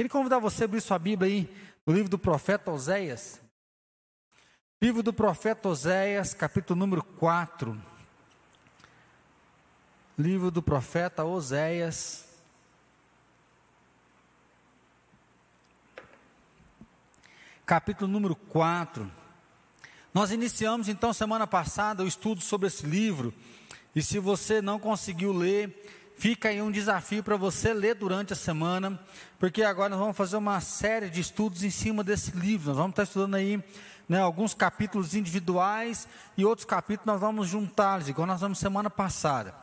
Queria convidar você a abrir sua Bíblia aí, no livro do profeta Oséias. Livro do profeta Oséias, capítulo número 4. Livro do profeta Oséias. Capítulo número 4. Nós iniciamos então semana passada o estudo sobre esse livro. E se você não conseguiu ler, fica aí um desafio para você ler durante a semana, porque agora nós vamos fazer uma série de estudos em cima desse livro. Nós vamos estar estudando aí né, alguns capítulos individuais e outros capítulos nós vamos juntá-los, igual nós vamos semana passada.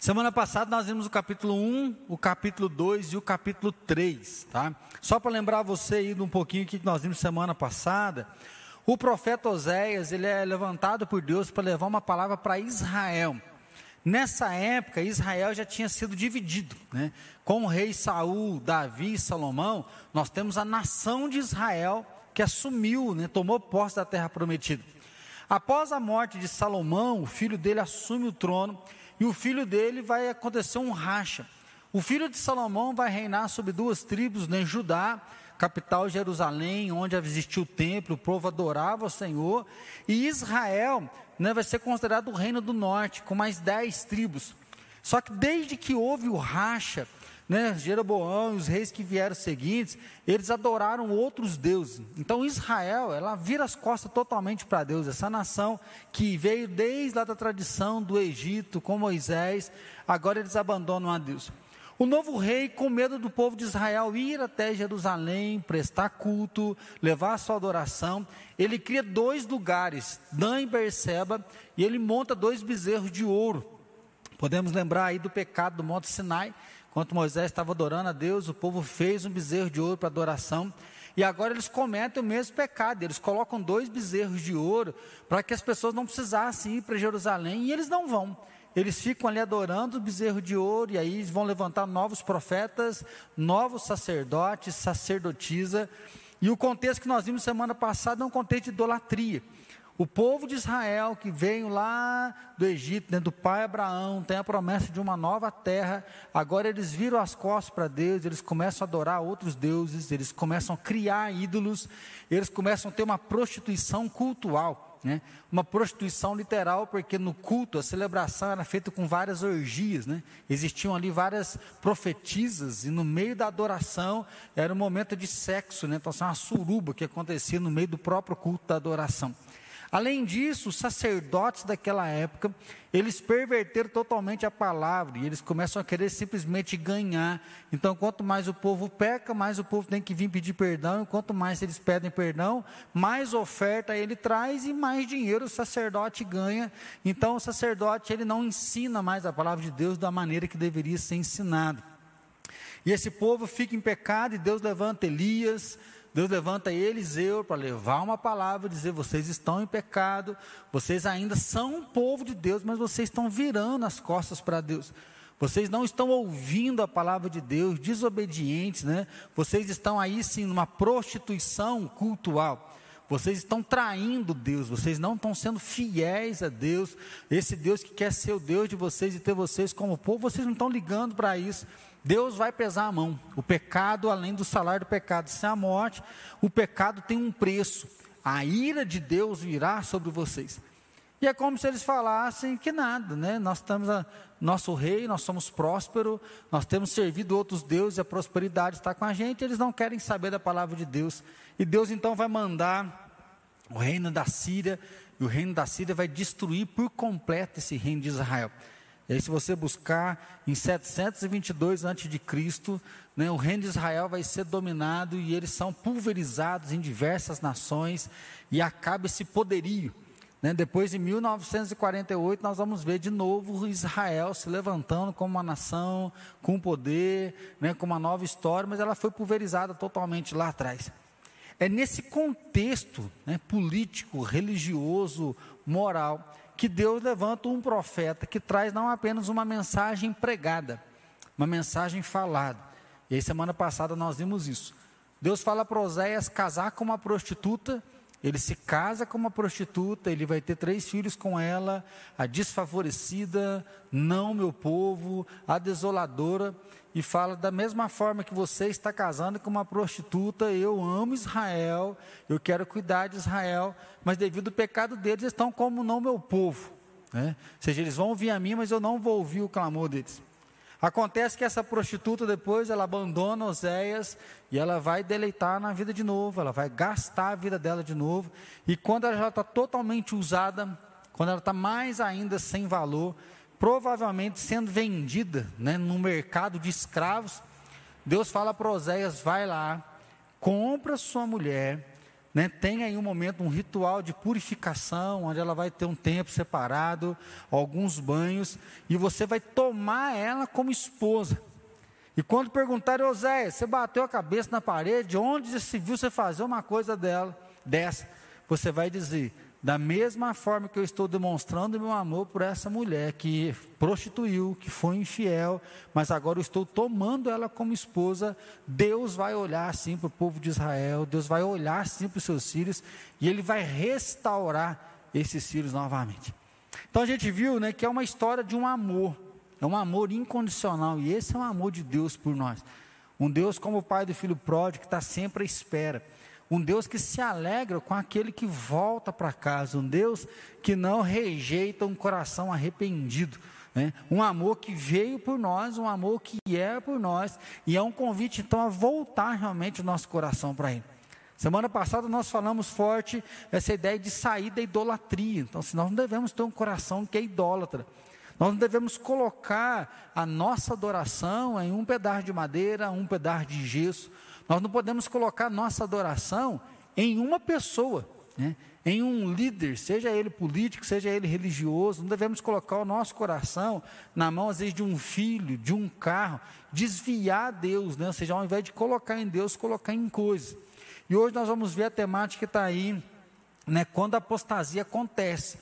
Semana passada nós vimos o capítulo 1, o capítulo 2 e o capítulo 3, tá? Só para lembrar você aí um pouquinho o que nós vimos semana passada, o profeta Oséias, ele é levantado por Deus para levar uma palavra para Israel. Nessa época, Israel já tinha sido dividido, né? Com o rei Saul, Davi e Salomão, nós temos a nação de Israel que assumiu, né? tomou posse da terra prometida. Após a morte de Salomão, o filho dele assume o trono e o filho dele vai acontecer um racha. O filho de Salomão vai reinar sobre duas tribos, né? Judá capital Jerusalém, onde existia o templo, o povo adorava o Senhor, e Israel né, vai ser considerado o reino do norte, com mais dez tribos. Só que desde que houve o racha, né, Jeroboão e os reis que vieram seguintes, eles adoraram outros deuses. Então Israel, ela vira as costas totalmente para Deus. Essa nação que veio desde lá da tradição do Egito com Moisés, agora eles abandonam a Deus. O novo rei, com medo do povo de Israel ir até Jerusalém, prestar culto, levar a sua adoração, ele cria dois lugares, Dan e Berseba, e ele monta dois bezerros de ouro. Podemos lembrar aí do pecado do Monte Sinai, quando Moisés estava adorando a Deus, o povo fez um bezerro de ouro para adoração, e agora eles cometem o mesmo pecado, eles colocam dois bezerros de ouro para que as pessoas não precisassem ir para Jerusalém, e eles não vão eles ficam ali adorando o bezerro de ouro, e aí vão levantar novos profetas, novos sacerdotes, sacerdotisa. E o contexto que nós vimos semana passada é um contexto de idolatria. O povo de Israel que veio lá do Egito, né, do pai Abraão, tem a promessa de uma nova terra. Agora eles viram as costas para Deus, eles começam a adorar outros deuses, eles começam a criar ídolos, eles começam a ter uma prostituição cultural. Né? Uma prostituição literal, porque no culto a celebração era feita com várias orgias, né? existiam ali várias profetisas, e no meio da adoração era um momento de sexo, né? então assim, uma suruba que acontecia no meio do próprio culto da adoração. Além disso, os sacerdotes daquela época, eles perverteram totalmente a palavra e eles começam a querer simplesmente ganhar. Então, quanto mais o povo peca, mais o povo tem que vir pedir perdão, e quanto mais eles pedem perdão, mais oferta ele traz e mais dinheiro o sacerdote ganha. Então, o sacerdote ele não ensina mais a palavra de Deus da maneira que deveria ser ensinado. E esse povo fica em pecado e Deus levanta Elias, Deus levanta Eliseu para levar uma palavra, dizer: vocês estão em pecado, vocês ainda são um povo de Deus, mas vocês estão virando as costas para Deus. Vocês não estão ouvindo a palavra de Deus, desobedientes, né? Vocês estão aí sim numa prostituição cultural. Vocês estão traindo Deus, vocês não estão sendo fiéis a Deus. Esse Deus que quer ser o Deus de vocês e ter vocês como povo, vocês não estão ligando para isso. Deus vai pesar a mão. O pecado, além do salário do pecado ser a morte, o pecado tem um preço. A ira de Deus virá sobre vocês. E é como se eles falassem que nada, né? Nós estamos a, nosso rei, nós somos prósperos, nós temos servido outros deuses, a prosperidade está com a gente, eles não querem saber da palavra de Deus. E Deus então vai mandar o reino da Síria, e o reino da Síria vai destruir por completo esse reino de Israel. E aí, se você buscar em 722 a.C., né, o reino de Israel vai ser dominado e eles são pulverizados em diversas nações e acaba esse poderio. Né? Depois de 1948, nós vamos ver de novo Israel se levantando como uma nação, com poder, né, com uma nova história, mas ela foi pulverizada totalmente lá atrás. É nesse contexto né, político, religioso, moral, que Deus levanta um profeta que traz não apenas uma mensagem pregada, uma mensagem falada. E aí, semana passada, nós vimos isso. Deus fala para Oséias casar com uma prostituta ele se casa com uma prostituta, ele vai ter três filhos com ela, a desfavorecida, não meu povo, a desoladora, e fala da mesma forma que você está casando com uma prostituta, eu amo Israel, eu quero cuidar de Israel, mas devido ao pecado deles, eles estão como não meu povo. Né? Ou seja, eles vão ouvir a mim, mas eu não vou ouvir o clamor deles. Acontece que essa prostituta depois ela abandona Oséias e ela vai deleitar na vida de novo, ela vai gastar a vida dela de novo. E quando ela já está totalmente usada, quando ela está mais ainda sem valor, provavelmente sendo vendida né, no mercado de escravos, Deus fala para Oséias: vai lá, compra sua mulher, né, tem aí um momento, um ritual de purificação, onde ela vai ter um tempo separado, alguns banhos, e você vai tomar ela como esposa. E quando perguntarem, Oséias, você bateu a cabeça na parede, onde se viu você fazer uma coisa dela, dessa? Você vai dizer, da mesma forma que eu estou demonstrando meu amor por essa mulher que prostituiu, que foi infiel, mas agora eu estou tomando ela como esposa, Deus vai olhar assim para o povo de Israel, Deus vai olhar assim para os seus filhos e Ele vai restaurar esses filhos novamente. Então a gente viu né, que é uma história de um amor, é um amor incondicional e esse é um amor de Deus por nós. Um Deus como o pai do filho pródigo que está sempre à espera um Deus que se alegra com aquele que volta para casa, um Deus que não rejeita um coração arrependido. Né? Um amor que veio por nós, um amor que é por nós, e é um convite então a voltar realmente o nosso coração para Ele. Semana passada nós falamos forte essa ideia de sair da idolatria. Então, se nós não devemos ter um coração que é idólatra, nós não devemos colocar a nossa adoração em um pedaço de madeira, um pedaço de gesso, nós não podemos colocar nossa adoração em uma pessoa, né? em um líder, seja ele político, seja ele religioso. Não devemos colocar o nosso coração na mão, às vezes, de um filho, de um carro, desviar Deus, né? ou seja, ao invés de colocar em Deus, colocar em coisas. E hoje nós vamos ver a temática que está aí, né? quando a apostasia acontece.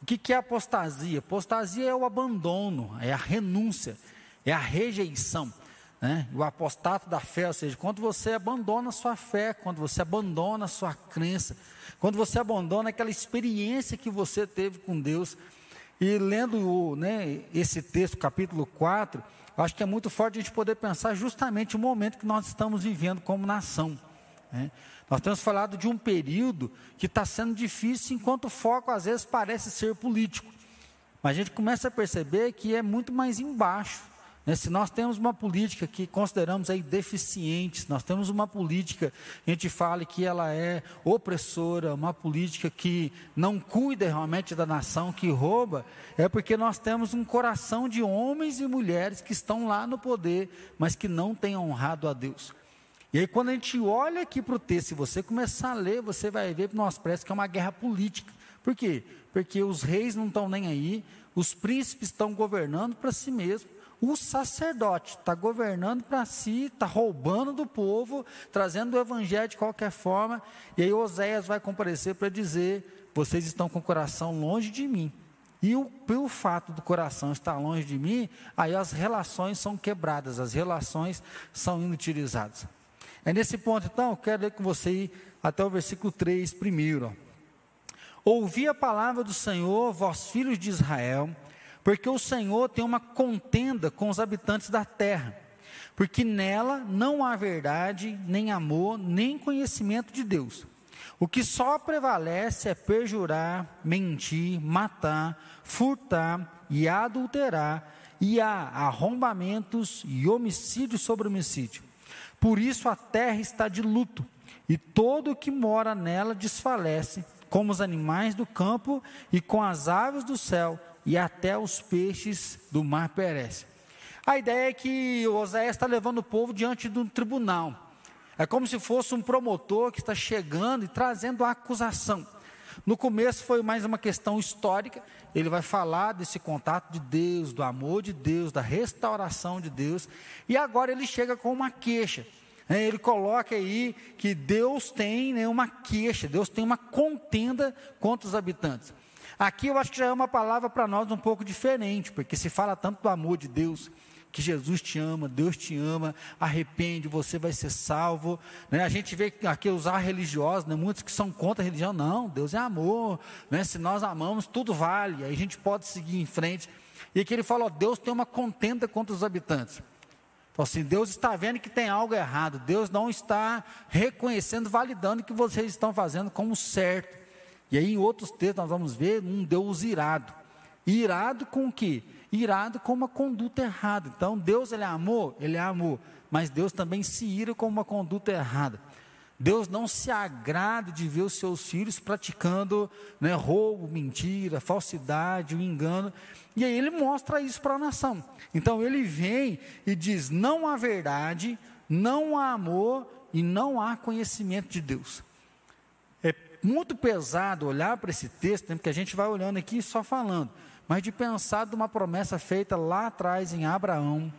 O que, que é apostasia? Apostasia é o abandono, é a renúncia, é a rejeição. Né? O apostato da fé, ou seja, quando você abandona a sua fé, quando você abandona a sua crença, quando você abandona aquela experiência que você teve com Deus. E lendo né, esse texto, capítulo 4, acho que é muito forte a gente poder pensar justamente o momento que nós estamos vivendo como nação. Né? Nós temos falado de um período que está sendo difícil, enquanto o foco às vezes parece ser político. Mas a gente começa a perceber que é muito mais embaixo. Né, se nós temos uma política que consideramos aí deficiente, nós temos uma política que a gente fala que ela é opressora, uma política que não cuida realmente da nação, que rouba, é porque nós temos um coração de homens e mulheres que estão lá no poder, mas que não têm honrado a Deus. E aí, quando a gente olha aqui para o texto, se você começar a ler, você vai ver para nós parece que é uma guerra política. Por quê? Porque os reis não estão nem aí, os príncipes estão governando para si mesmos o sacerdote está governando para si, está roubando do povo, trazendo o evangelho de qualquer forma, e aí Oséias vai comparecer para dizer: vocês estão com o coração longe de mim. E o, pelo fato do coração estar longe de mim, aí as relações são quebradas, as relações são inutilizadas. É nesse ponto, então, eu quero ler com você até o versículo 3 primeiro. Ouvi a palavra do Senhor, vós filhos de Israel, porque o Senhor tem uma contenda com os habitantes da terra, porque nela não há verdade, nem amor, nem conhecimento de Deus. O que só prevalece é perjurar, mentir, matar, furtar e adulterar, e há arrombamentos e homicídio sobre homicídio. Por isso a terra está de luto, e todo o que mora nela desfalece, como os animais do campo e com as aves do céu, e até os peixes do mar perecem. A ideia é que Oséias está levando o povo diante de um tribunal. É como se fosse um promotor que está chegando e trazendo a acusação. No começo foi mais uma questão histórica, ele vai falar desse contato de Deus, do amor de Deus, da restauração de Deus, e agora ele chega com uma queixa. É, ele coloca aí que Deus tem né, uma queixa, Deus tem uma contenda contra os habitantes. Aqui eu acho que já é uma palavra para nós um pouco diferente, porque se fala tanto do amor de Deus, que Jesus te ama, Deus te ama, arrepende, você vai ser salvo. Né? A gente vê aqui usar religiosos, né? muitos que são contra a religião, não, Deus é amor, né? se nós amamos, tudo vale, aí a gente pode seguir em frente. E aqui ele fala, ó, Deus tem uma contenda contra os habitantes. Então, assim, Deus está vendo que tem algo errado, Deus não está reconhecendo, validando o que vocês estão fazendo como certo. E aí, em outros textos, nós vamos ver um Deus irado. Irado com o quê? irado com uma conduta errada. Então, Deus ele é amor, ele é amor, mas Deus também se ira com uma conduta errada. Deus não se agrada de ver os seus filhos praticando né, roubo, mentira, falsidade, o engano. E aí ele mostra isso para a nação. Então ele vem e diz: não há verdade, não há amor e não há conhecimento de Deus. Muito pesado olhar para esse texto, né, porque a gente vai olhando aqui só falando mas de pensar de uma promessa feita lá atrás em Abraão,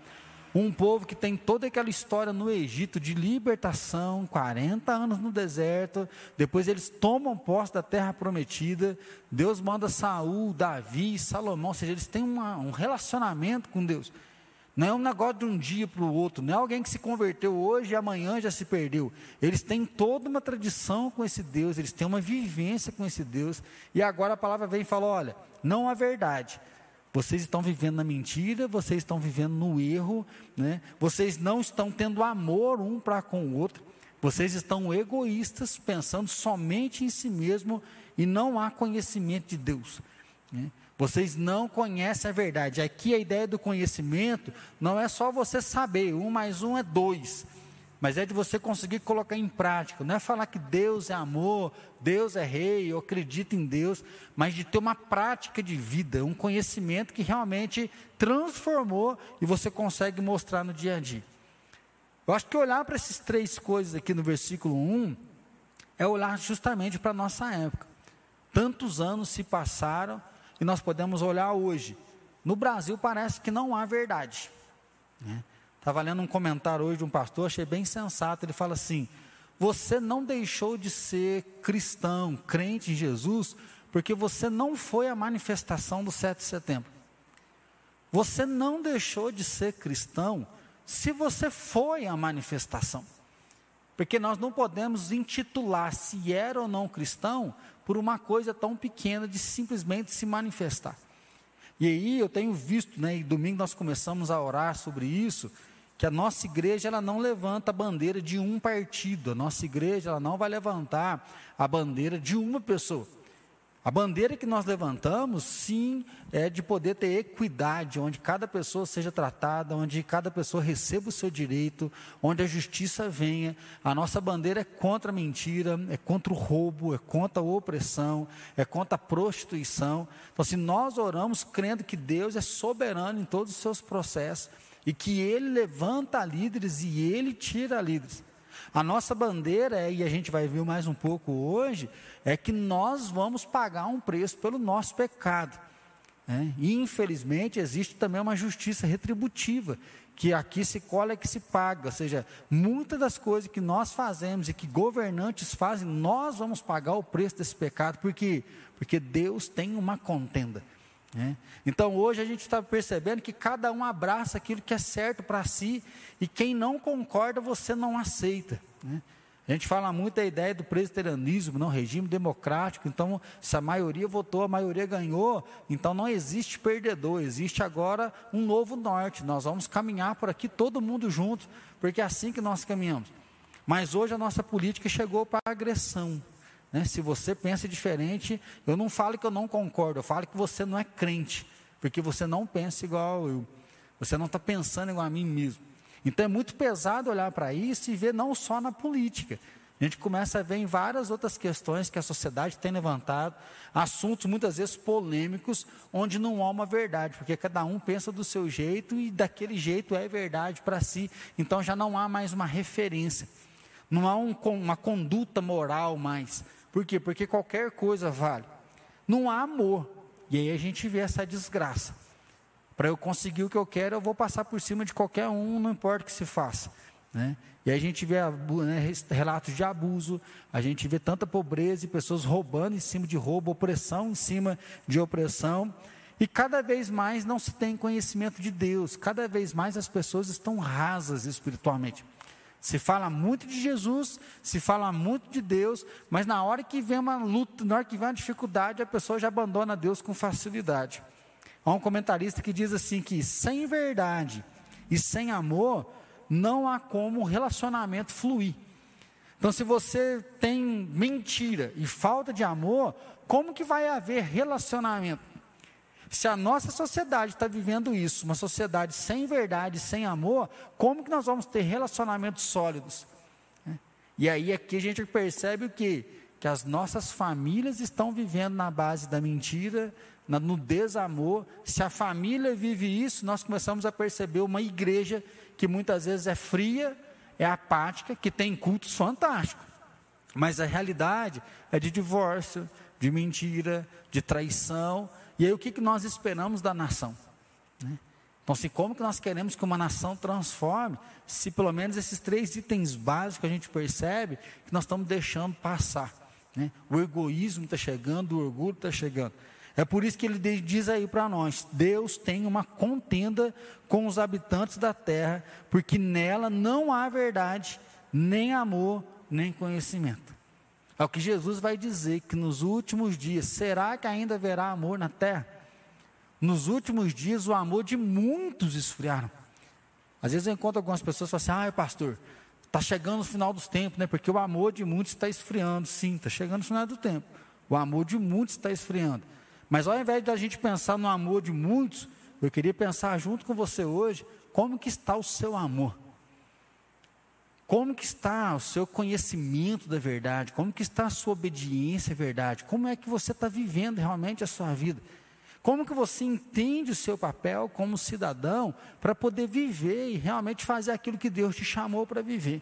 um povo que tem toda aquela história no Egito de libertação, 40 anos no deserto, depois eles tomam posse da terra prometida, Deus manda Saul, Davi Salomão, ou seja, eles têm uma, um relacionamento com Deus. Não é um negócio de um dia para o outro, não é alguém que se converteu hoje e amanhã já se perdeu. Eles têm toda uma tradição com esse Deus, eles têm uma vivência com esse Deus. E agora a palavra vem e fala: olha, não há verdade. Vocês estão vivendo na mentira, vocês estão vivendo no erro, né? vocês não estão tendo amor um para com o outro, vocês estão egoístas, pensando somente em si mesmo e não há conhecimento de Deus. Né? Vocês não conhecem a verdade. Aqui a ideia do conhecimento não é só você saber, um mais um é dois mas é de você conseguir colocar em prática. Não é falar que Deus é amor, Deus é rei, eu acredito em Deus, mas de ter uma prática de vida, um conhecimento que realmente transformou e você consegue mostrar no dia a dia. Eu acho que olhar para essas três coisas aqui no versículo 1 é olhar justamente para a nossa época. Tantos anos se passaram e nós podemos olhar hoje. No Brasil parece que não há verdade. Né? Estava lendo um comentário hoje de um pastor, achei bem sensato. Ele fala assim: Você não deixou de ser cristão, crente em Jesus, porque você não foi a manifestação do 7 de setembro. Você não deixou de ser cristão se você foi a manifestação. Porque nós não podemos intitular se era ou não cristão por uma coisa tão pequena de simplesmente se manifestar. E aí eu tenho visto, né, e domingo nós começamos a orar sobre isso, que a nossa igreja ela não levanta a bandeira de um partido, a nossa igreja ela não vai levantar a bandeira de uma pessoa. A bandeira que nós levantamos, sim, é de poder ter equidade, onde cada pessoa seja tratada, onde cada pessoa receba o seu direito, onde a justiça venha. A nossa bandeira é contra a mentira, é contra o roubo, é contra a opressão, é contra a prostituição. Então, se nós oramos crendo que Deus é soberano em todos os seus processos, e que ele levanta líderes e ele tira líderes. A nossa bandeira é, e a gente vai ver mais um pouco hoje, é que nós vamos pagar um preço pelo nosso pecado. Né? E infelizmente existe também uma justiça retributiva, que aqui se cola e que se paga. Ou seja, muitas das coisas que nós fazemos e que governantes fazem, nós vamos pagar o preço desse pecado, porque porque Deus tem uma contenda. Né? Então hoje a gente está percebendo que cada um abraça aquilo que é certo para si e quem não concorda você não aceita. Né? A gente fala muito da ideia do presbiterianismo, não regime democrático. Então, se a maioria votou, a maioria ganhou, então não existe perdedor, existe agora um novo norte. Nós vamos caminhar por aqui todo mundo junto, porque é assim que nós caminhamos. Mas hoje a nossa política chegou para a agressão. Né? Se você pensa diferente, eu não falo que eu não concordo, eu falo que você não é crente, porque você não pensa igual eu, você não está pensando igual a mim mesmo. Então é muito pesado olhar para isso e ver não só na política. A gente começa a ver em várias outras questões que a sociedade tem levantado, assuntos muitas vezes polêmicos, onde não há uma verdade, porque cada um pensa do seu jeito e daquele jeito é verdade para si, então já não há mais uma referência, não há um, uma conduta moral mais, por quê? Porque qualquer coisa vale. Não há amor. E aí a gente vê essa desgraça. Para eu conseguir o que eu quero, eu vou passar por cima de qualquer um, não importa o que se faça. Né? E a gente vê né, relatos de abuso, a gente vê tanta pobreza e pessoas roubando em cima de roubo, opressão em cima de opressão. E cada vez mais não se tem conhecimento de Deus, cada vez mais as pessoas estão rasas espiritualmente. Se fala muito de Jesus, se fala muito de Deus, mas na hora que vem uma luta, na hora que vem uma dificuldade, a pessoa já abandona Deus com facilidade. Há um comentarista que diz assim que sem verdade e sem amor não há como o relacionamento fluir. Então, se você tem mentira e falta de amor, como que vai haver relacionamento? Se a nossa sociedade está vivendo isso, uma sociedade sem verdade, sem amor, como que nós vamos ter relacionamentos sólidos? Né? E aí aqui a gente percebe o quê? Que as nossas famílias estão vivendo na base da mentira, no desamor. Se a família vive isso, nós começamos a perceber uma igreja que muitas vezes é fria, é apática, que tem cultos fantásticos. Mas a realidade é de divórcio, de mentira, de traição, e aí o que, que nós esperamos da nação? Né? Então, assim, como que nós queremos que uma nação transforme, se pelo menos esses três itens básicos a gente percebe que nós estamos deixando passar? Né? O egoísmo está chegando, o orgulho está chegando. É por isso que ele diz aí para nós: Deus tem uma contenda com os habitantes da terra, porque nela não há verdade, nem amor, nem conhecimento. É o que Jesus vai dizer que nos últimos dias, será que ainda haverá amor na terra? Nos últimos dias, o amor de muitos esfriaram. Às vezes eu encontro algumas pessoas que falam assim: ah, pastor, está chegando o final dos tempos, né? Porque o amor de muitos está esfriando. Sim, está chegando o final do tempo. O amor de muitos está esfriando. Mas ao invés de a gente pensar no amor de muitos, eu queria pensar junto com você hoje, como que está o seu amor? Como que está o seu conhecimento da verdade? Como que está a sua obediência à verdade? Como é que você está vivendo realmente a sua vida? Como que você entende o seu papel como cidadão para poder viver e realmente fazer aquilo que Deus te chamou para viver?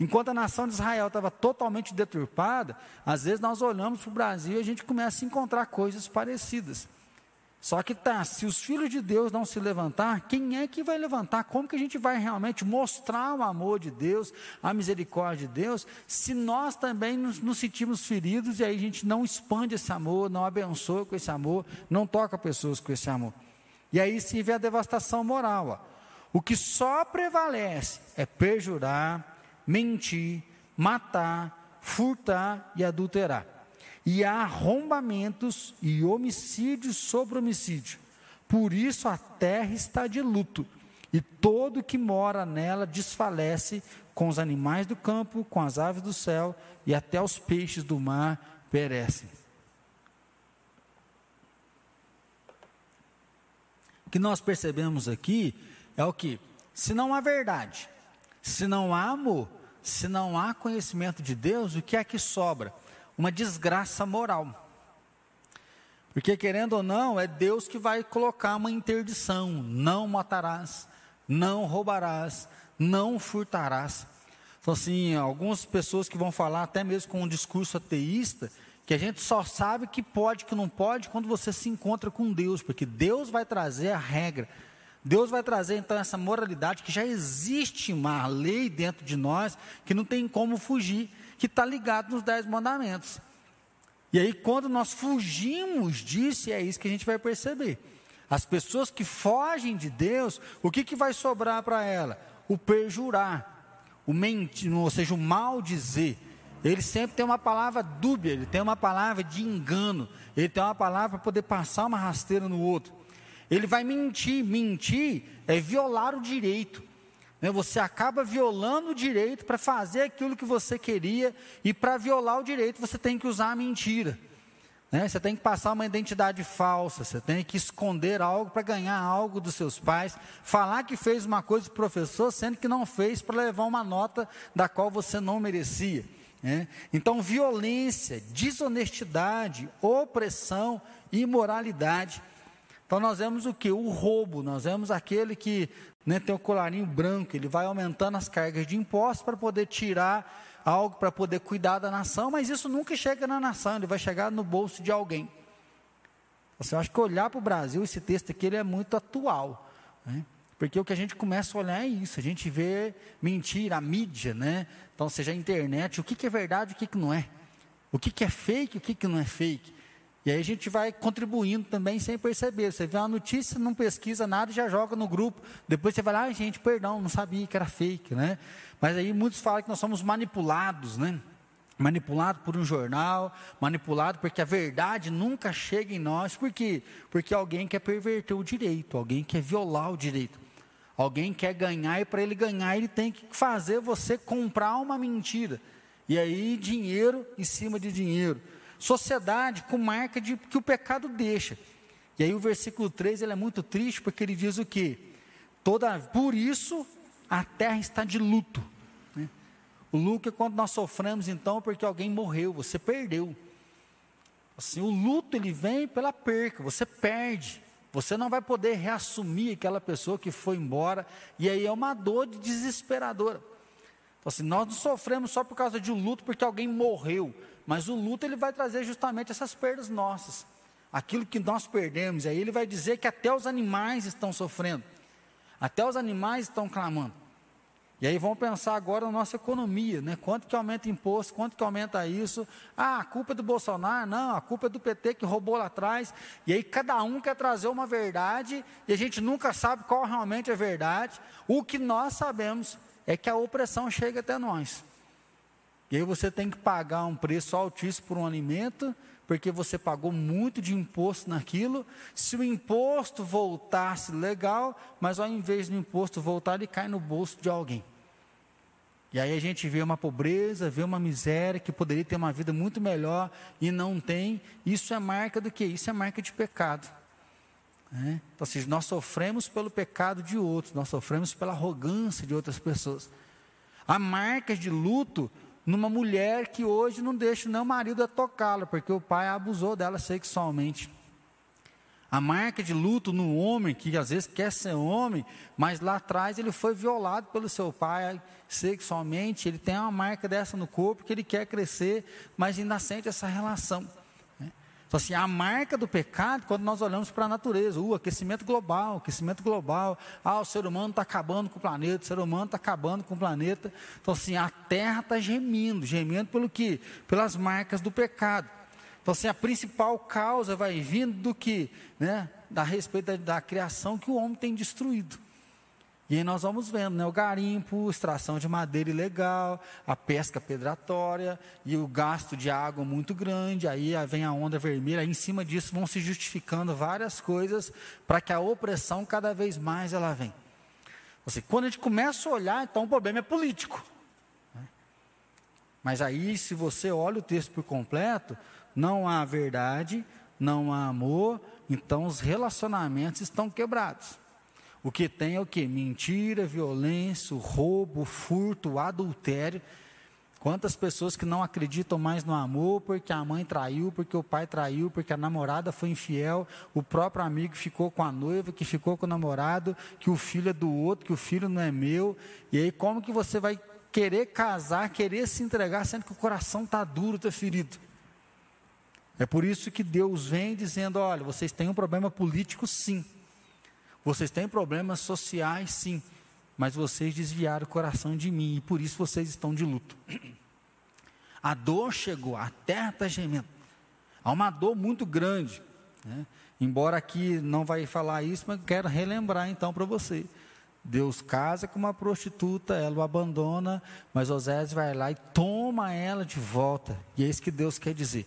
Enquanto a nação de Israel estava totalmente deturpada, às vezes nós olhamos para o Brasil e a gente começa a encontrar coisas parecidas. Só que tá, se os filhos de Deus não se levantar, quem é que vai levantar? Como que a gente vai realmente mostrar o amor de Deus, a misericórdia de Deus, se nós também nos, nos sentimos feridos e aí a gente não expande esse amor, não abençoa com esse amor, não toca pessoas com esse amor? E aí se vê a devastação moral. Ó. O que só prevalece é perjurar, mentir, matar, furtar e adulterar e há arrombamentos e homicídios sobre homicídio. Por isso a terra está de luto, e todo que mora nela desfalece, com os animais do campo, com as aves do céu, e até os peixes do mar perecem. O que nós percebemos aqui é o que? Se não há verdade, se não há amor, se não há conhecimento de Deus, o que é que sobra? Uma desgraça moral. Porque, querendo ou não, é Deus que vai colocar uma interdição: não matarás, não roubarás, não furtarás. Então, assim, algumas pessoas que vão falar, até mesmo com um discurso ateísta, que a gente só sabe que pode, que não pode, quando você se encontra com Deus, porque Deus vai trazer a regra. Deus vai trazer então essa moralidade que já existe uma lei dentro de nós que não tem como fugir que está ligado nos dez mandamentos. E aí, quando nós fugimos disso, é isso que a gente vai perceber. As pessoas que fogem de Deus, o que, que vai sobrar para ela? O perjurar, o mentir, ou seja, o mal dizer. Ele sempre tem uma palavra dúbia, ele tem uma palavra de engano, ele tem uma palavra para poder passar uma rasteira no outro. Ele vai mentir, mentir é violar o direito. Né? Você acaba violando o direito para fazer aquilo que você queria, e para violar o direito você tem que usar a mentira. Né? Você tem que passar uma identidade falsa, você tem que esconder algo para ganhar algo dos seus pais, falar que fez uma coisa para o professor, sendo que não fez para levar uma nota da qual você não merecia. Né? Então, violência, desonestidade, opressão, imoralidade. Então, nós vemos o que? O roubo, nós vemos aquele que né, tem o colarinho branco, ele vai aumentando as cargas de impostos para poder tirar algo, para poder cuidar da nação, mas isso nunca chega na nação, ele vai chegar no bolso de alguém. Você acha que olhar para o Brasil, esse texto aqui ele é muito atual, né? porque o que a gente começa a olhar é isso, a gente vê mentira, a mídia, né? então seja a internet, o que, que é verdade, o que, que não é, o que, que é fake, o que, que não é fake. E aí a gente vai contribuindo também sem perceber. Você vê uma notícia, não pesquisa nada e já joga no grupo. Depois você vai lá, ah, gente, perdão, não sabia que era fake, né? Mas aí muitos falam que nós somos manipulados, né? Manipulado por um jornal, manipulado porque a verdade nunca chega em nós. Por quê? Porque alguém quer perverter o direito, alguém quer violar o direito. Alguém quer ganhar e para ele ganhar ele tem que fazer você comprar uma mentira. E aí dinheiro em cima de dinheiro sociedade com marca de que o pecado deixa. E aí o versículo 3 ele é muito triste porque ele diz o que? Toda, por isso a terra está de luto. Né? O luto é quando nós sofremos então porque alguém morreu, você perdeu. Assim, o luto ele vem pela perca, você perde. Você não vai poder reassumir aquela pessoa que foi embora, e aí é uma dor desesperadora. Então, assim, nós não sofremos só por causa de um luto porque alguém morreu. Mas o luto ele vai trazer justamente essas perdas nossas. Aquilo que nós perdemos. Aí ele vai dizer que até os animais estão sofrendo. Até os animais estão clamando. E aí vamos pensar agora na nossa economia, né? Quanto que aumenta imposto, quanto que aumenta isso? Ah, a culpa é do Bolsonaro, não, a culpa é do PT que roubou lá atrás. E aí cada um quer trazer uma verdade e a gente nunca sabe qual realmente é verdade. O que nós sabemos é que a opressão chega até nós. E aí você tem que pagar um preço altíssimo por um alimento, porque você pagou muito de imposto naquilo. Se o imposto voltasse legal, mas ao invés do imposto voltar, ele cai no bolso de alguém. E aí a gente vê uma pobreza, vê uma miséria que poderia ter uma vida muito melhor e não tem. Isso é marca do que? Isso é marca de pecado. Né? Então, seja, nós sofremos pelo pecado de outros, nós sofremos pela arrogância de outras pessoas. Há marcas de luto numa mulher que hoje não deixa nem o marido tocá-la, porque o pai abusou dela sexualmente. A marca de luto no homem, que às vezes quer ser homem, mas lá atrás ele foi violado pelo seu pai sexualmente, ele tem uma marca dessa no corpo que ele quer crescer, mas ainda sente essa relação. Então, assim, a marca do pecado, quando nós olhamos para a natureza, o aquecimento global, aquecimento global, ah, o ser humano está acabando com o planeta, o ser humano está acabando com o planeta. Então, assim, a terra está gemendo, gemendo pelo quê? Pelas marcas do pecado. Então, assim, a principal causa vai vindo do que? Né? Da respeito da, da criação que o homem tem destruído. E aí nós vamos vendo, né, o garimpo, extração de madeira ilegal, a pesca predatória e o gasto de água muito grande, aí vem a onda vermelha, aí em cima disso vão se justificando várias coisas para que a opressão cada vez mais ela vem. Assim, quando a gente começa a olhar, então o problema é político. Né? Mas aí, se você olha o texto por completo, não há verdade, não há amor, então os relacionamentos estão quebrados. O que tem é o que? Mentira, violência, roubo, furto, adultério. Quantas pessoas que não acreditam mais no amor porque a mãe traiu, porque o pai traiu, porque a namorada foi infiel, o próprio amigo ficou com a noiva, que ficou com o namorado, que o filho é do outro, que o filho não é meu. E aí como que você vai querer casar, querer se entregar, sendo que o coração está duro, está ferido? É por isso que Deus vem dizendo: olha, vocês têm um problema político sim. Vocês têm problemas sociais, sim, mas vocês desviaram o coração de mim e por isso vocês estão de luto. A dor chegou, a terra está gemendo. Há uma dor muito grande. Né? Embora aqui não vai falar isso, mas quero relembrar então para você. Deus casa com uma prostituta, ela o abandona, mas Osés vai lá e toma ela de volta. E é isso que Deus quer dizer.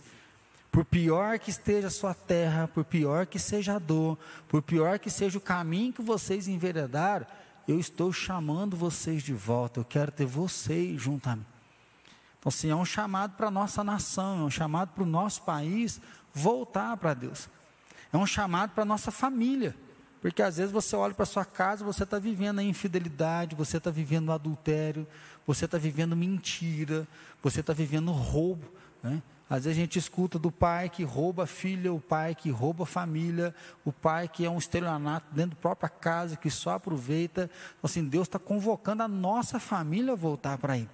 Por pior que esteja a sua terra, por pior que seja a dor, por pior que seja o caminho que vocês enveredaram, eu estou chamando vocês de volta. Eu quero ter vocês junto a mim. Então, sim, é um chamado para a nossa nação, é um chamado para o nosso país voltar para Deus. É um chamado para a nossa família. Porque às vezes você olha para sua casa, você está vivendo a infidelidade, você está vivendo o adultério, você está vivendo mentira, você está vivendo roubo. Né? Às vezes a gente escuta do pai que rouba filha, o pai que rouba família, o pai que é um estelionato dentro da própria casa, que só aproveita. Então, assim, Deus está convocando a nossa família a voltar para Ele.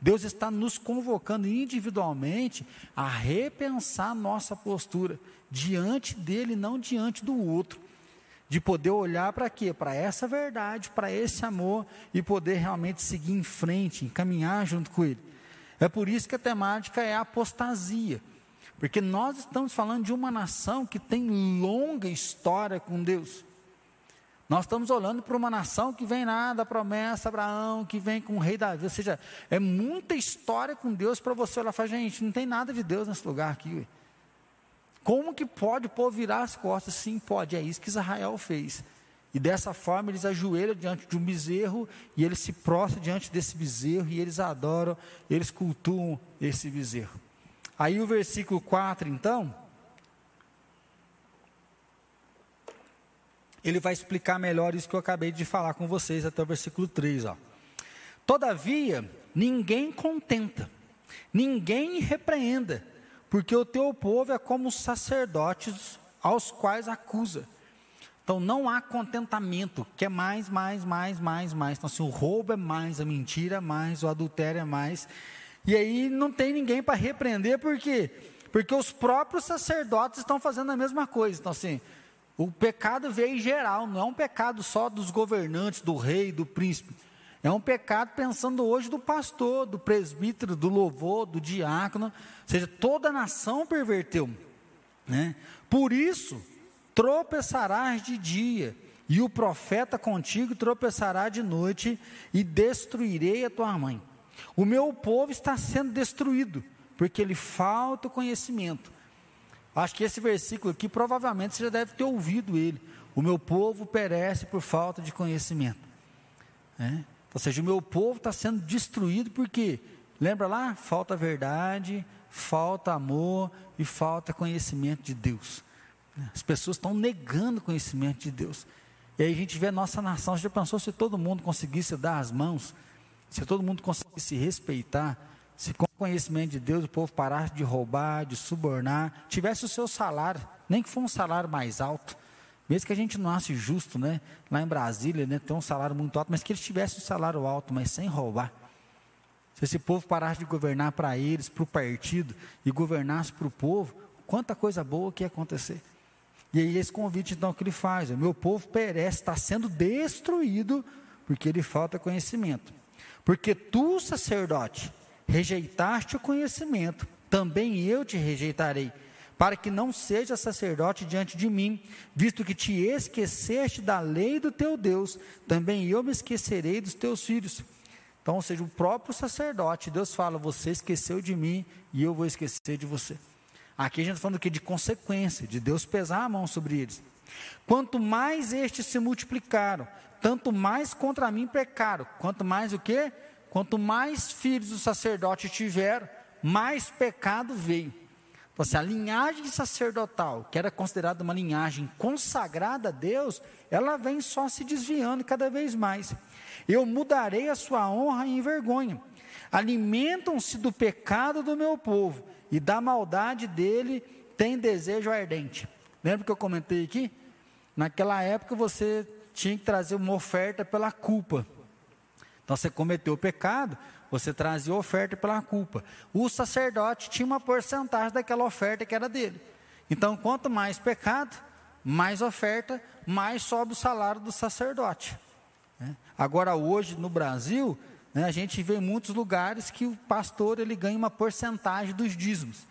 Deus está nos convocando individualmente a repensar nossa postura diante dele, não diante do outro. De poder olhar para quê? Para essa verdade, para esse amor e poder realmente seguir em frente, encaminhar junto com Ele. É por isso que a temática é a apostasia. Porque nós estamos falando de uma nação que tem longa história com Deus. Nós estamos olhando para uma nação que vem lá da promessa Abraão, que vem com o rei Davi. Ou seja, é muita história com Deus para você olhar e falar, gente, não tem nada de Deus nesse lugar aqui. Como que pode o povo virar as costas? Sim, pode. É isso que Israel fez. E dessa forma eles ajoelham diante de um bezerro e eles se prostram diante desse bezerro e eles adoram, eles cultuam esse bezerro. Aí o versículo 4, então, ele vai explicar melhor isso que eu acabei de falar com vocês até o versículo 3. Ó. Todavia, ninguém contenta, ninguém repreenda, porque o teu povo é como os sacerdotes aos quais acusa. Então não há contentamento, que é mais, mais, mais, mais, mais. Então, assim, o roubo é mais, a mentira é mais, o adultério é mais. E aí não tem ninguém para repreender, por quê? Porque os próprios sacerdotes estão fazendo a mesma coisa. Então, assim, o pecado veio em geral, não é um pecado só dos governantes, do rei, do príncipe. É um pecado pensando hoje do pastor, do presbítero, do louvor, do diácono. Ou seja, toda a nação perverteu. Né? Por isso, tropeçarás de dia, e o profeta contigo tropeçará de noite, e destruirei a tua mãe. O meu povo está sendo destruído, porque lhe falta conhecimento. Acho que esse versículo aqui, provavelmente você já deve ter ouvido ele. O meu povo perece por falta de conhecimento. É? Ou seja, o meu povo está sendo destruído porque, lembra lá? Falta verdade, falta amor e falta conhecimento de Deus. As pessoas estão negando conhecimento de Deus. E aí a gente vê a nossa nação. Você já pensou se todo mundo conseguisse dar as mãos se todo mundo conseguisse se respeitar, se com o conhecimento de Deus o povo parasse de roubar, de subornar, tivesse o seu salário, nem que for um salário mais alto, mesmo que a gente não ache justo, né? Lá em Brasília, né, tem um salário muito alto, mas que eles tivessem um salário alto, mas sem roubar. Se esse povo parasse de governar para eles, para o partido, e governasse para o povo, quanta coisa boa que ia acontecer. E aí esse convite então que ele faz, o meu povo perece, está sendo destruído, porque ele falta conhecimento. Porque tu, sacerdote, rejeitaste o conhecimento, também eu te rejeitarei, para que não seja sacerdote diante de mim, visto que te esqueceste da lei do teu Deus, também eu me esquecerei dos teus filhos. Então, ou seja, o próprio sacerdote, Deus fala: Você esqueceu de mim e eu vou esquecer de você. Aqui a gente está falando que de consequência, de Deus pesar a mão sobre eles. Quanto mais estes se multiplicaram, tanto mais contra mim pecaram. Quanto mais o quê? Quanto mais filhos o sacerdote tiver, mais pecado veio. Então, assim, a linhagem sacerdotal, que era considerada uma linhagem consagrada a Deus, ela vem só se desviando cada vez mais. Eu mudarei a sua honra em vergonha. Alimentam-se do pecado do meu povo, e da maldade dele tem desejo ardente. Lembra que eu comentei aqui? Naquela época você tinha que trazer uma oferta pela culpa. Então você cometeu o pecado, você trazia oferta pela culpa. O sacerdote tinha uma porcentagem daquela oferta que era dele. Então, quanto mais pecado, mais oferta, mais sobe o salário do sacerdote. Né? Agora, hoje no Brasil, a gente vê em muitos lugares que o pastor ele ganha uma porcentagem dos dízimos.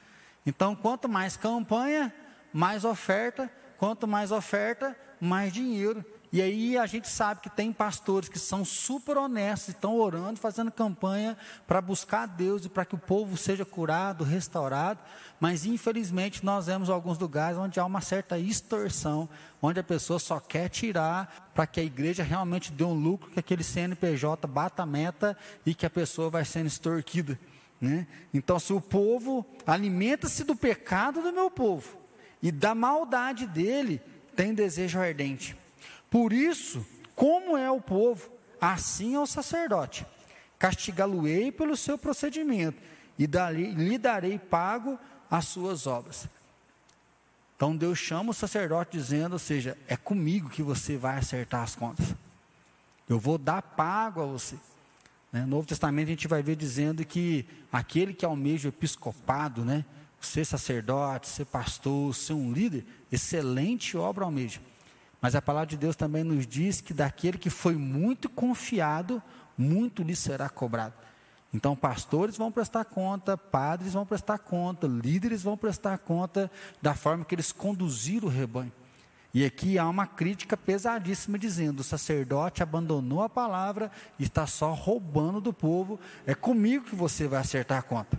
Então, quanto mais campanha, mais oferta, quanto mais oferta, mais dinheiro. E aí a gente sabe que tem pastores que são super honestos, estão orando, fazendo campanha para buscar Deus e para que o povo seja curado, restaurado, mas infelizmente nós vemos alguns lugares onde há uma certa extorsão, onde a pessoa só quer tirar para que a igreja realmente dê um lucro, que aquele CNPJ bata a meta e que a pessoa vai sendo extorquida. Né? Então, se o povo alimenta-se do pecado do meu povo e da maldade dele, tem desejo ardente. Por isso, como é o povo, assim é o sacerdote. Castigá-lo-ei pelo seu procedimento, e dali, lhe darei pago as suas obras. Então Deus chama o sacerdote dizendo, ou seja, é comigo que você vai acertar as contas. Eu vou dar pago a você. Né? No Novo Testamento a gente vai ver dizendo que aquele que almeja o episcopado, né? ser sacerdote, ser pastor, ser um líder, excelente obra almeja. Mas a palavra de Deus também nos diz que daquele que foi muito confiado, muito lhe será cobrado. Então, pastores vão prestar conta, padres vão prestar conta, líderes vão prestar conta da forma que eles conduziram o rebanho. E aqui há uma crítica pesadíssima dizendo: o sacerdote abandonou a palavra e está só roubando do povo. É comigo que você vai acertar a conta.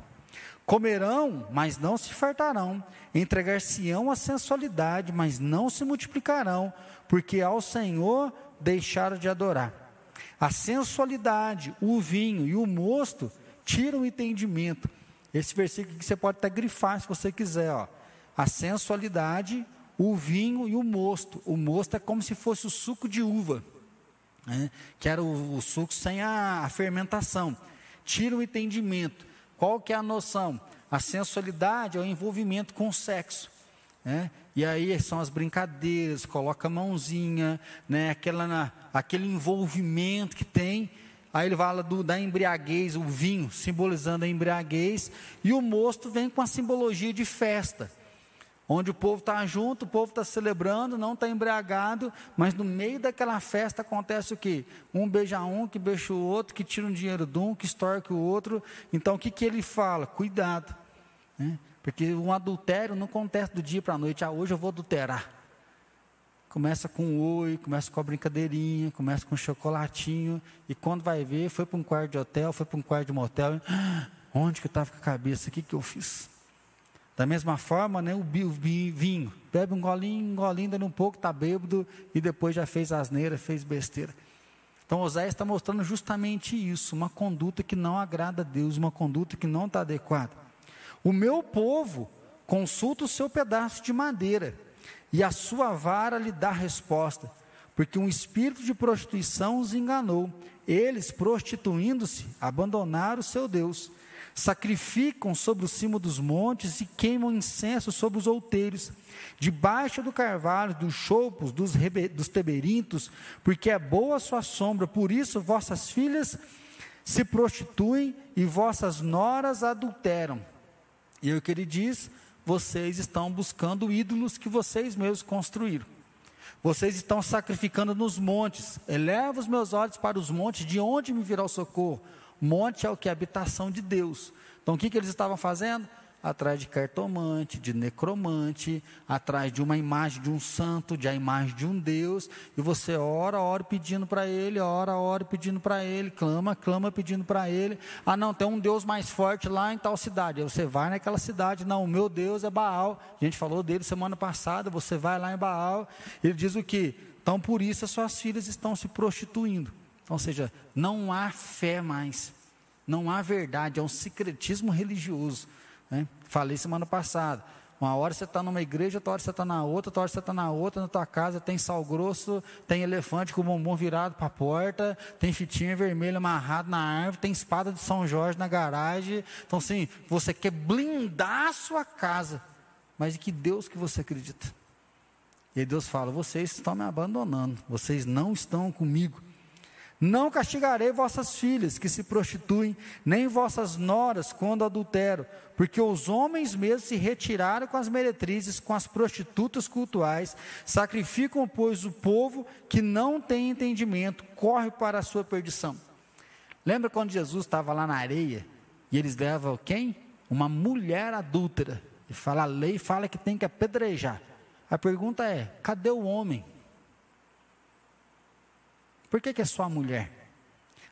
Comerão, mas não se fartarão. Entregar-se-ão a sensualidade, mas não se multiplicarão, porque ao Senhor deixaram de adorar. A sensualidade, o vinho e o mosto tiram o entendimento. Esse versículo que você pode até grifar se você quiser. Ó. A sensualidade, o vinho e o mosto. O mosto é como se fosse o suco de uva, né? que era o, o suco sem a, a fermentação. Tira o entendimento. Qual que é a noção? A sensualidade é o envolvimento com o sexo. Né? E aí são as brincadeiras, coloca a mãozinha, né? Aquela, aquele envolvimento que tem. Aí ele fala do, da embriaguez, o vinho, simbolizando a embriaguez. E o mosto vem com a simbologia de festa onde o povo está junto, o povo está celebrando, não está embriagado, mas no meio daquela festa acontece o quê? Um beija um, que beija o outro, que tira um dinheiro de um, que estorque o outro. Então o que, que ele fala? Cuidado. Né? Porque um adultério não acontece do dia para a noite, ah, hoje eu vou adulterar. Começa com um oi, começa com a brincadeirinha, começa com um chocolatinho, e quando vai ver, foi para um quarto de hotel, foi para um quarto de motel, ah, onde que eu estava com a cabeça, o que, que eu fiz? Da mesma forma, né, o vinho, bebe um golinho, um golinho, dando um pouco, está bêbado e depois já fez asneira, fez besteira. Então Oséias está mostrando justamente isso, uma conduta que não agrada a Deus, uma conduta que não está adequada. O meu povo consulta o seu pedaço de madeira e a sua vara lhe dá resposta, porque um espírito de prostituição os enganou. Eles, prostituindo-se, abandonaram o seu Deus sacrificam sobre o cimo dos montes e queimam incenso sobre os outeiros, debaixo do carvalho, dos choupos, dos, dos teberintos, porque é boa a sua sombra, por isso vossas filhas se prostituem e vossas noras adulteram. E o que ele diz, vocês estão buscando ídolos que vocês mesmos construíram. Vocês estão sacrificando nos montes. Eleva os meus olhos para os montes, de onde me virá o socorro? Monte é o que? Habitação de Deus. Então o que, que eles estavam fazendo? Atrás de cartomante, de necromante, atrás de uma imagem de um santo, de a imagem de um Deus, e você ora, ora pedindo para ele, ora, ora pedindo para ele, clama, clama pedindo para ele. Ah, não, tem um Deus mais forte lá em tal cidade. Aí você vai naquela cidade, não, o meu Deus é Baal. A gente falou dele semana passada, você vai lá em Baal. Ele diz o que? Então por isso as suas filhas estão se prostituindo. Ou seja, não há fé mais, não há verdade, é um secretismo religioso. Né? Falei semana passada. Uma hora você está numa igreja, outra hora você está na outra, outra hora você está na outra, na tua casa tem sal grosso, tem elefante com o bombom virado para a porta, tem fitinha vermelha amarrada na árvore, tem espada de São Jorge na garagem. Então, assim, você quer blindar a sua casa, mas em que Deus que você acredita? E aí Deus fala: vocês estão me abandonando, vocês não estão comigo. Não castigarei vossas filhas que se prostituem, nem vossas noras quando adulteram, porque os homens mesmos se retiraram com as meretrizes, com as prostitutas cultuais, sacrificam, pois, o povo que não tem entendimento, corre para a sua perdição. Lembra quando Jesus estava lá na areia e eles levam quem? Uma mulher adúltera. E fala, a lei fala que tem que apedrejar. A pergunta é: cadê o homem? Por que, que é só a mulher?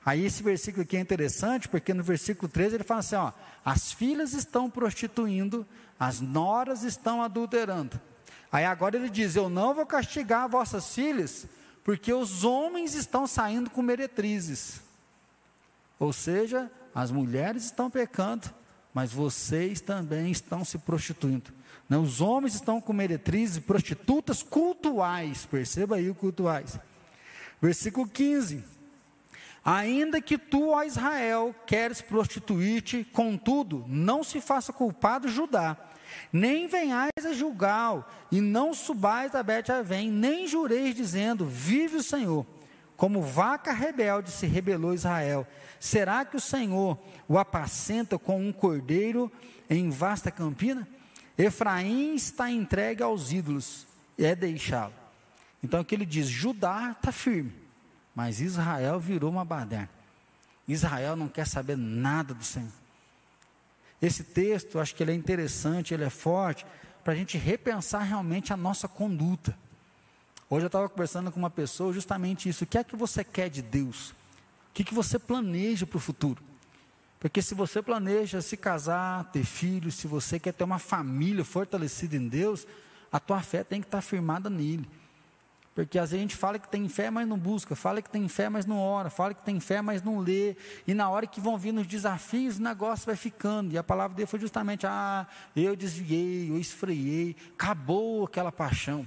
Aí esse versículo aqui é interessante, porque no versículo 13 ele fala assim: ó, as filhas estão prostituindo, as noras estão adulterando. Aí agora ele diz: Eu não vou castigar vossas filhas, porque os homens estão saindo com meretrizes. Ou seja, as mulheres estão pecando, mas vocês também estão se prostituindo. Não, os homens estão com meretrizes, prostitutas cultuais, perceba aí o cultuais. Versículo 15. Ainda que tu, ó Israel, queres prostituir-te, contudo, não se faça culpado Judá, nem venhais a julgar, e não subais a Bet-Avém, nem jureis dizendo, vive o Senhor. Como vaca rebelde se rebelou Israel, será que o Senhor o apacenta com um cordeiro em vasta campina? Efraim está entregue aos ídolos, é deixá-lo. Então aqui ele diz: Judá está firme, mas Israel virou uma baderna. Israel não quer saber nada do Senhor. Esse texto, acho que ele é interessante, ele é forte, para a gente repensar realmente a nossa conduta. Hoje eu estava conversando com uma pessoa justamente isso. O que é que você quer de Deus? O que, que você planeja para o futuro? Porque se você planeja se casar, ter filhos, se você quer ter uma família fortalecida em Deus, a tua fé tem que estar firmada nele. Porque às vezes a gente fala que tem fé, mas não busca, fala que tem fé, mas não ora, fala que tem fé, mas não lê. E na hora que vão vir os desafios, o negócio vai ficando. E a palavra dele foi justamente: ah, eu desviei, eu esfriei, acabou aquela paixão.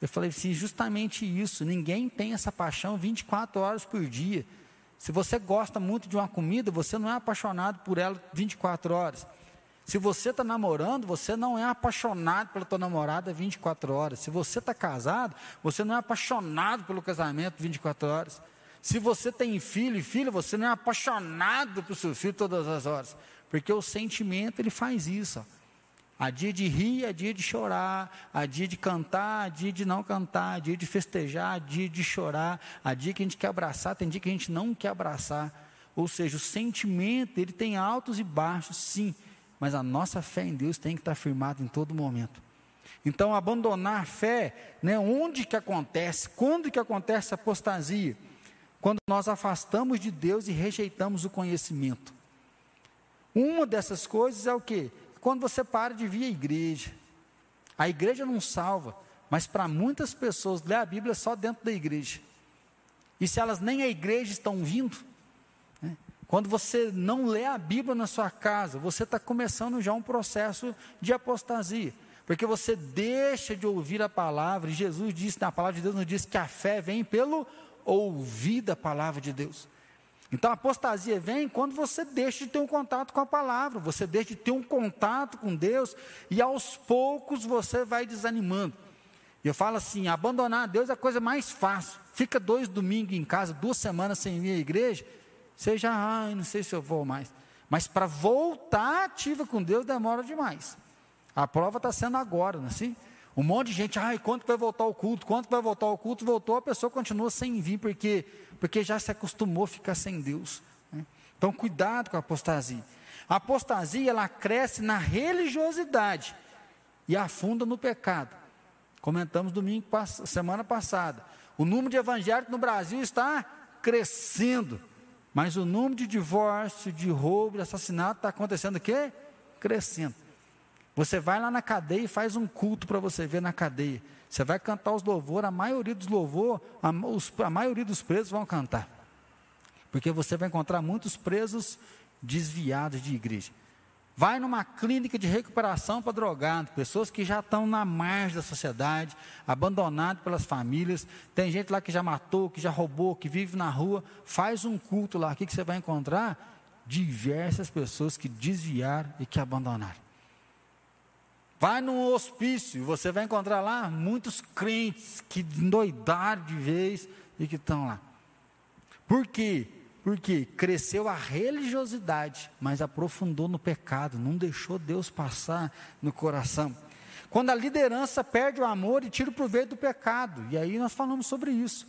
Eu falei assim: justamente isso, ninguém tem essa paixão 24 horas por dia. Se você gosta muito de uma comida, você não é apaixonado por ela 24 horas. Se você está namorando, você não é apaixonado pela tua namorada 24 horas. Se você está casado, você não é apaixonado pelo casamento 24 horas. Se você tem filho e filha, você não é apaixonado pelo seu filho todas as horas. Porque o sentimento, ele faz isso. Ó. Há dia de rir, há dia de chorar, há dia de cantar, há dia de não cantar, há dia de festejar, há dia de chorar, há dia que a gente quer abraçar, tem dia que a gente não quer abraçar. Ou seja, o sentimento, ele tem altos e baixos, sim mas a nossa fé em Deus tem que estar firmada em todo momento. Então, abandonar a fé, né, onde que acontece? Quando que acontece a apostasia? Quando nós afastamos de Deus e rejeitamos o conhecimento. Uma dessas coisas é o que? Quando você para de vir à igreja. A igreja não salva, mas para muitas pessoas, ler a Bíblia só dentro da igreja. E se elas nem à igreja estão vindo, quando você não lê a Bíblia na sua casa, você está começando já um processo de apostasia. Porque você deixa de ouvir a palavra, e Jesus disse, na palavra de Deus, nos diz que a fé vem pelo ouvir da palavra de Deus. Então a apostasia vem quando você deixa de ter um contato com a palavra, você deixa de ter um contato com Deus, e aos poucos você vai desanimando. E eu falo assim: abandonar Deus é a coisa mais fácil. Fica dois domingos em casa, duas semanas sem ir à igreja, já, ai, não sei se eu vou mais. Mas para voltar ativa com Deus demora demais. A prova está sendo agora, não é assim? Um monte de gente, ai, quanto vai voltar o culto? Quanto vai voltar o culto? Voltou, a pessoa continua sem vir, porque, porque já se acostumou a ficar sem Deus. Né? Então, cuidado com a apostasia. A apostasia, ela cresce na religiosidade e afunda no pecado. Comentamos domingo, semana passada. O número de evangélicos no Brasil está crescendo. Mas o número de divórcio, de roubo, de assassinato está acontecendo o quê? Crescendo. Você vai lá na cadeia e faz um culto para você ver na cadeia. Você vai cantar os louvores, a maioria dos louvores, a, a maioria dos presos vão cantar. Porque você vai encontrar muitos presos desviados de igreja. Vai numa clínica de recuperação para drogado, pessoas que já estão na margem da sociedade, abandonadas pelas famílias. Tem gente lá que já matou, que já roubou, que vive na rua. Faz um culto lá. O que, você vai encontrar? Diversas pessoas que desviaram e que abandonaram. Vai num hospício, você vai encontrar lá muitos crentes que endoidaram de vez e que estão lá. Por quê? Porque cresceu a religiosidade, mas aprofundou no pecado, não deixou Deus passar no coração. Quando a liderança perde o amor e tira o proveito do pecado, e aí nós falamos sobre isso.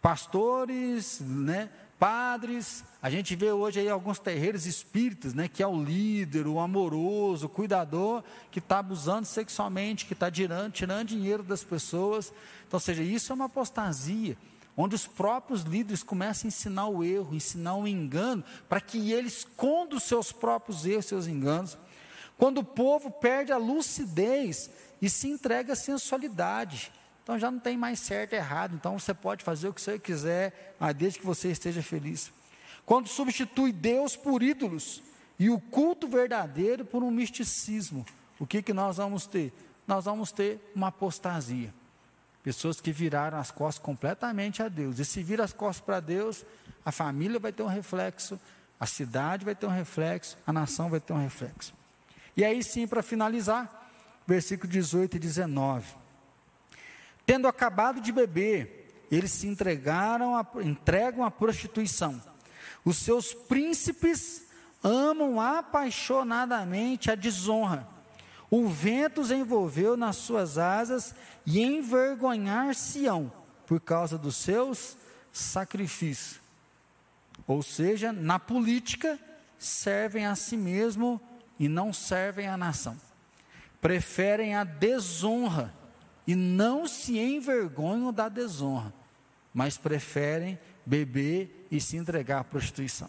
Pastores, né, padres, a gente vê hoje aí alguns terreiros espíritas, né, que é o líder, o amoroso, o cuidador, que está abusando sexualmente, que está tirando, tirando dinheiro das pessoas. Então, ou seja, isso é uma apostasia onde os próprios líderes começam a ensinar o erro, ensinar o engano, para que eles escondam os seus próprios erros, seus enganos. Quando o povo perde a lucidez e se entrega à sensualidade, então já não tem mais certo e errado, então você pode fazer o que você quiser, mas desde que você esteja feliz. Quando substitui Deus por ídolos e o culto verdadeiro por um misticismo, o que, que nós vamos ter? Nós vamos ter uma apostasia. Pessoas que viraram as costas completamente a Deus. E se vira as costas para Deus, a família vai ter um reflexo, a cidade vai ter um reflexo, a nação vai ter um reflexo. E aí sim, para finalizar, versículo 18 e 19. Tendo acabado de beber, eles se entregaram a, entregam à prostituição. Os seus príncipes amam apaixonadamente a desonra o vento os envolveu nas suas asas e envergonhar-se-ão por causa dos seus sacrifícios. ou seja, na política, servem a si mesmo e não servem à nação. Preferem a desonra e não se envergonham da desonra, mas preferem beber e se entregar à prostituição.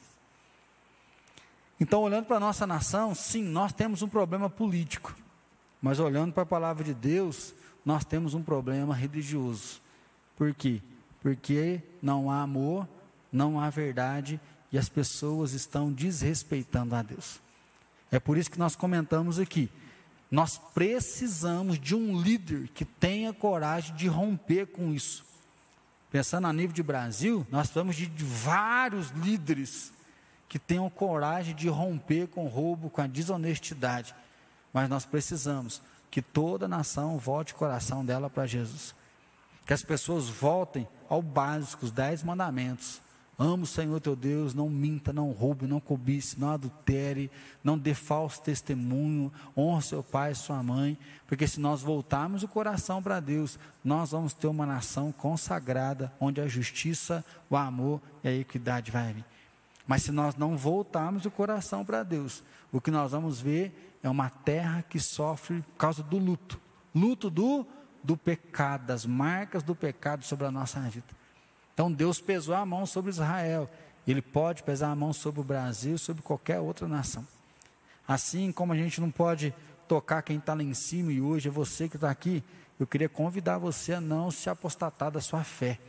Então, olhando para a nossa nação, sim, nós temos um problema político, mas olhando para a palavra de Deus, nós temos um problema religioso. Por quê? Porque não há amor, não há verdade e as pessoas estão desrespeitando a Deus. É por isso que nós comentamos aqui. Nós precisamos de um líder que tenha coragem de romper com isso. Pensando a nível de Brasil, nós precisamos de vários líderes que tenham coragem de romper com o roubo, com a desonestidade. Mas nós precisamos que toda nação volte o coração dela para Jesus. Que as pessoas voltem ao básico, os dez mandamentos. Amo o Senhor teu Deus, não minta, não roube, não cobice, não adultere, não dê falso testemunho, honra seu pai e sua mãe, porque se nós voltarmos o coração para Deus, nós vamos ter uma nação consagrada, onde a justiça, o amor e a equidade vai vir. Mas se nós não voltarmos o coração para Deus, o que nós vamos ver é uma terra que sofre por causa do luto luto do, do pecado, das marcas do pecado sobre a nossa vida. Então Deus pesou a mão sobre Israel, Ele pode pesar a mão sobre o Brasil, sobre qualquer outra nação. Assim como a gente não pode tocar quem está lá em cima e hoje é você que está aqui, eu queria convidar você a não se apostatar da sua fé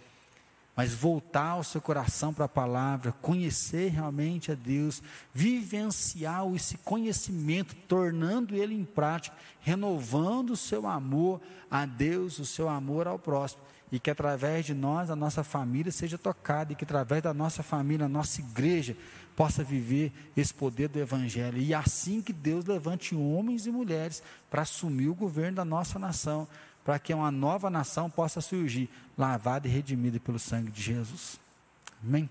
mas voltar o seu coração para a palavra, conhecer realmente a Deus, vivenciar esse conhecimento, tornando ele em prática, renovando o seu amor a Deus, o seu amor ao próximo, e que através de nós, a nossa família seja tocada, e que através da nossa família, a nossa igreja, possa viver esse poder do Evangelho. E assim que Deus levante homens e mulheres para assumir o governo da nossa nação, para que uma nova nação possa surgir, lavada e redimida pelo sangue de Jesus. Amém?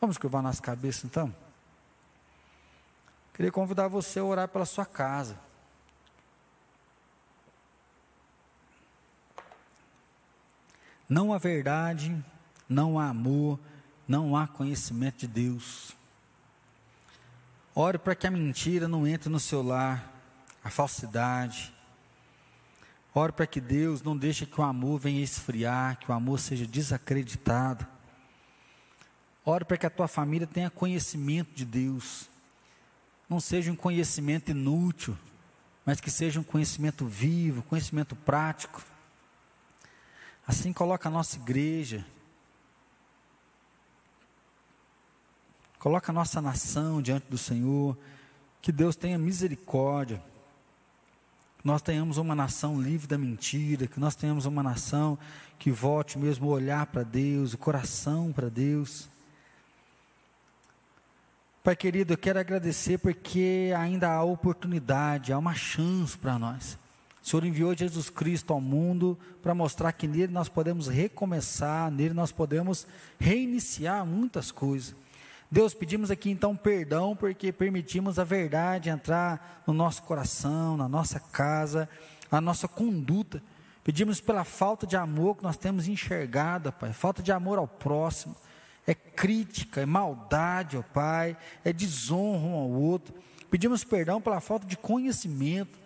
Vamos curvar nossa cabeça então? Queria convidar você a orar pela sua casa. Não há verdade, não há amor, não há conhecimento de Deus. Ore para que a mentira não entre no seu lar, a falsidade, Oro para que Deus não deixe que o amor venha esfriar, que o amor seja desacreditado. Oro para que a tua família tenha conhecimento de Deus. Não seja um conhecimento inútil, mas que seja um conhecimento vivo, conhecimento prático. Assim coloca a nossa igreja, coloca a nossa nação diante do Senhor, que Deus tenha misericórdia nós tenhamos uma nação livre da mentira, que nós tenhamos uma nação que volte mesmo o olhar para Deus, o coração para Deus. Pai querido, eu quero agradecer porque ainda há oportunidade, há uma chance para nós. O Senhor enviou Jesus Cristo ao mundo para mostrar que nele nós podemos recomeçar, nele nós podemos reiniciar muitas coisas. Deus, pedimos aqui então perdão porque permitimos a verdade entrar no nosso coração, na nossa casa, na nossa conduta. Pedimos pela falta de amor que nós temos enxergado, Pai, falta de amor ao próximo. É crítica, é maldade, ó Pai, é desonra um ao outro. Pedimos perdão pela falta de conhecimento.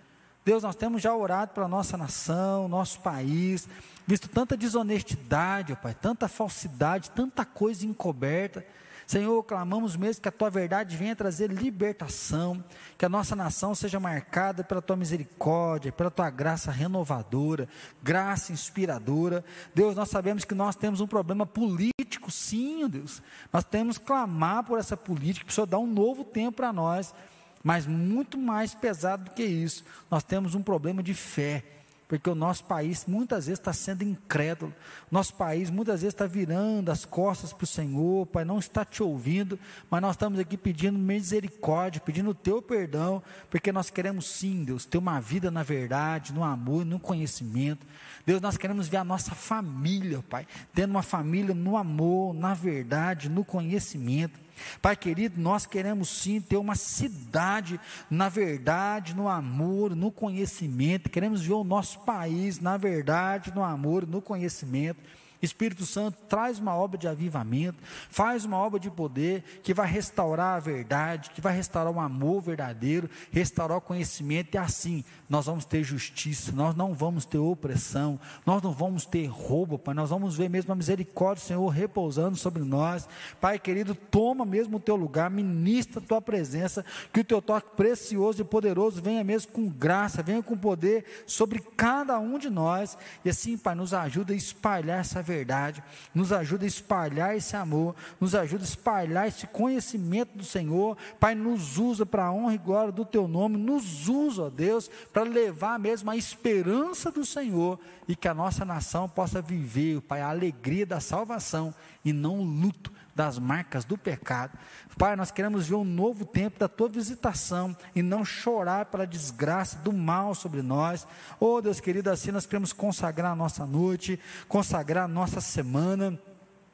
Deus, nós temos já orado pela nossa nação, nosso país, visto tanta desonestidade, ó Pai, tanta falsidade, tanta coisa encoberta. Senhor, clamamos mesmo que a tua verdade venha trazer libertação, que a nossa nação seja marcada pela tua misericórdia, pela tua graça renovadora, graça inspiradora. Deus, nós sabemos que nós temos um problema político, sim, Deus. Nós temos que clamar por essa política, que Senhor dá um novo tempo para nós, mas muito mais pesado do que isso, nós temos um problema de fé porque o nosso país muitas vezes está sendo incrédulo, nosso país muitas vezes está virando as costas para o Senhor, Pai, não está te ouvindo, mas nós estamos aqui pedindo misericórdia, pedindo o teu perdão, porque nós queremos sim, Deus, ter uma vida na verdade, no amor, no conhecimento. Deus, nós queremos ver a nossa família, Pai, tendo uma família no amor, na verdade, no conhecimento. Pai querido, nós queremos sim ter uma cidade na verdade, no amor, no conhecimento. Queremos ver o nosso país na verdade, no amor, no conhecimento. Espírito Santo, traz uma obra de avivamento, faz uma obra de poder que vai restaurar a verdade, que vai restaurar o amor verdadeiro, restaurar o conhecimento, e assim nós vamos ter justiça, nós não vamos ter opressão, nós não vamos ter roubo, Pai, nós vamos ver mesmo a misericórdia do Senhor repousando sobre nós. Pai querido, toma mesmo o teu lugar, ministra a tua presença, que o teu toque precioso e poderoso venha mesmo com graça, venha com poder sobre cada um de nós, e assim, Pai, nos ajuda a espalhar essa verdade verdade, nos ajuda a espalhar esse amor, nos ajuda a espalhar esse conhecimento do Senhor. Pai, nos usa para a honra e glória do Teu nome, nos usa, ó Deus, para levar mesmo a esperança do Senhor e que a nossa nação possa viver, Pai, a alegria da salvação e não o luto das marcas do pecado. Pai, nós queremos ver um novo tempo da tua visitação e não chorar pela desgraça do mal sobre nós. Oh, Deus querido, assim nós queremos consagrar a nossa noite, consagrar a nossa semana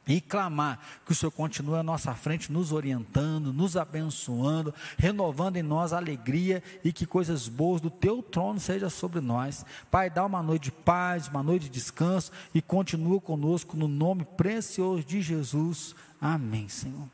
e clamar que o Senhor continue à nossa frente, nos orientando, nos abençoando, renovando em nós a alegria e que coisas boas do teu trono sejam sobre nós. Pai, dá uma noite de paz, uma noite de descanso e continua conosco no nome precioso de Jesus. Amém, Senhor.